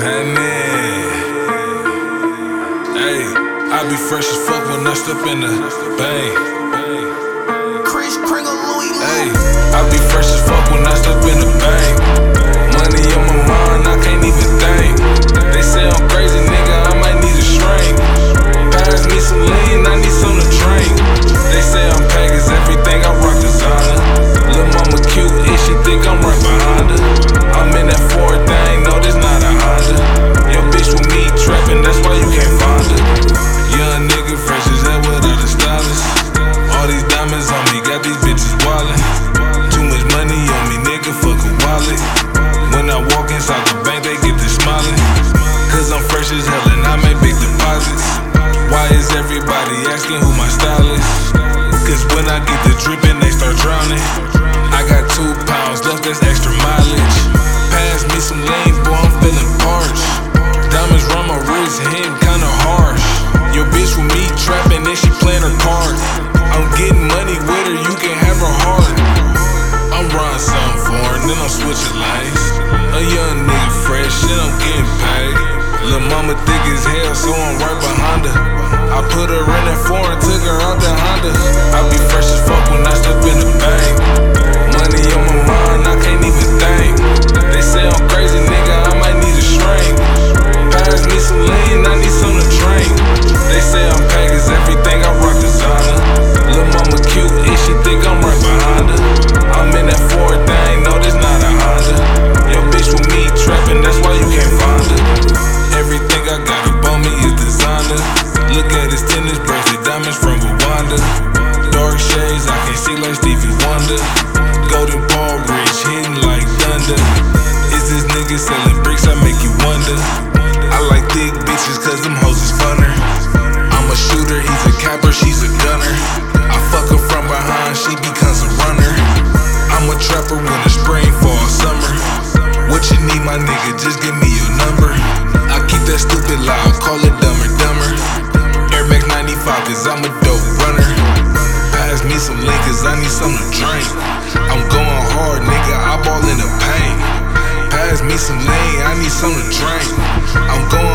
happening? Hey, I be fresh as fuck when I step in the bank. Chris Cringo, Louis Hey, Fresh hell and I make big deposits. Why is everybody asking who my style is? Cause when I get the drippin', they start drowning. I got two pounds left, that's extra mileage. Pass me some lean, boy, I'm feeling parched. Diamonds round my wrist, hitting kinda harsh. Your bitch with me trapping, and she playing her cards. I'm getting money with her, you can have her heart. I'm riding something foreign, then I'm switching lanes. A young nigga fresh, shit, I'm getting paid. Lil' mama thick as hell, so I'm right behind her. I put her in that foreign, took her out the Honda. I be fresh as bricks? I make you wonder. I like thick bitches, cause them hoes is funner. I'm a shooter, he's a capper, she's a gunner. I fuck her from behind, she becomes a runner. I'm a trapper, winter, spring, fall, summer. What you need, my nigga? Just give me your number. I keep that stupid loud, call it dumber, dumber. Air Max 95, cause I'm a dope runner. Pass me some lean, cause I need something to drink. I'm going hard, nigga, I ball in the paint. Pass me some lean, I need something to drink. I'm going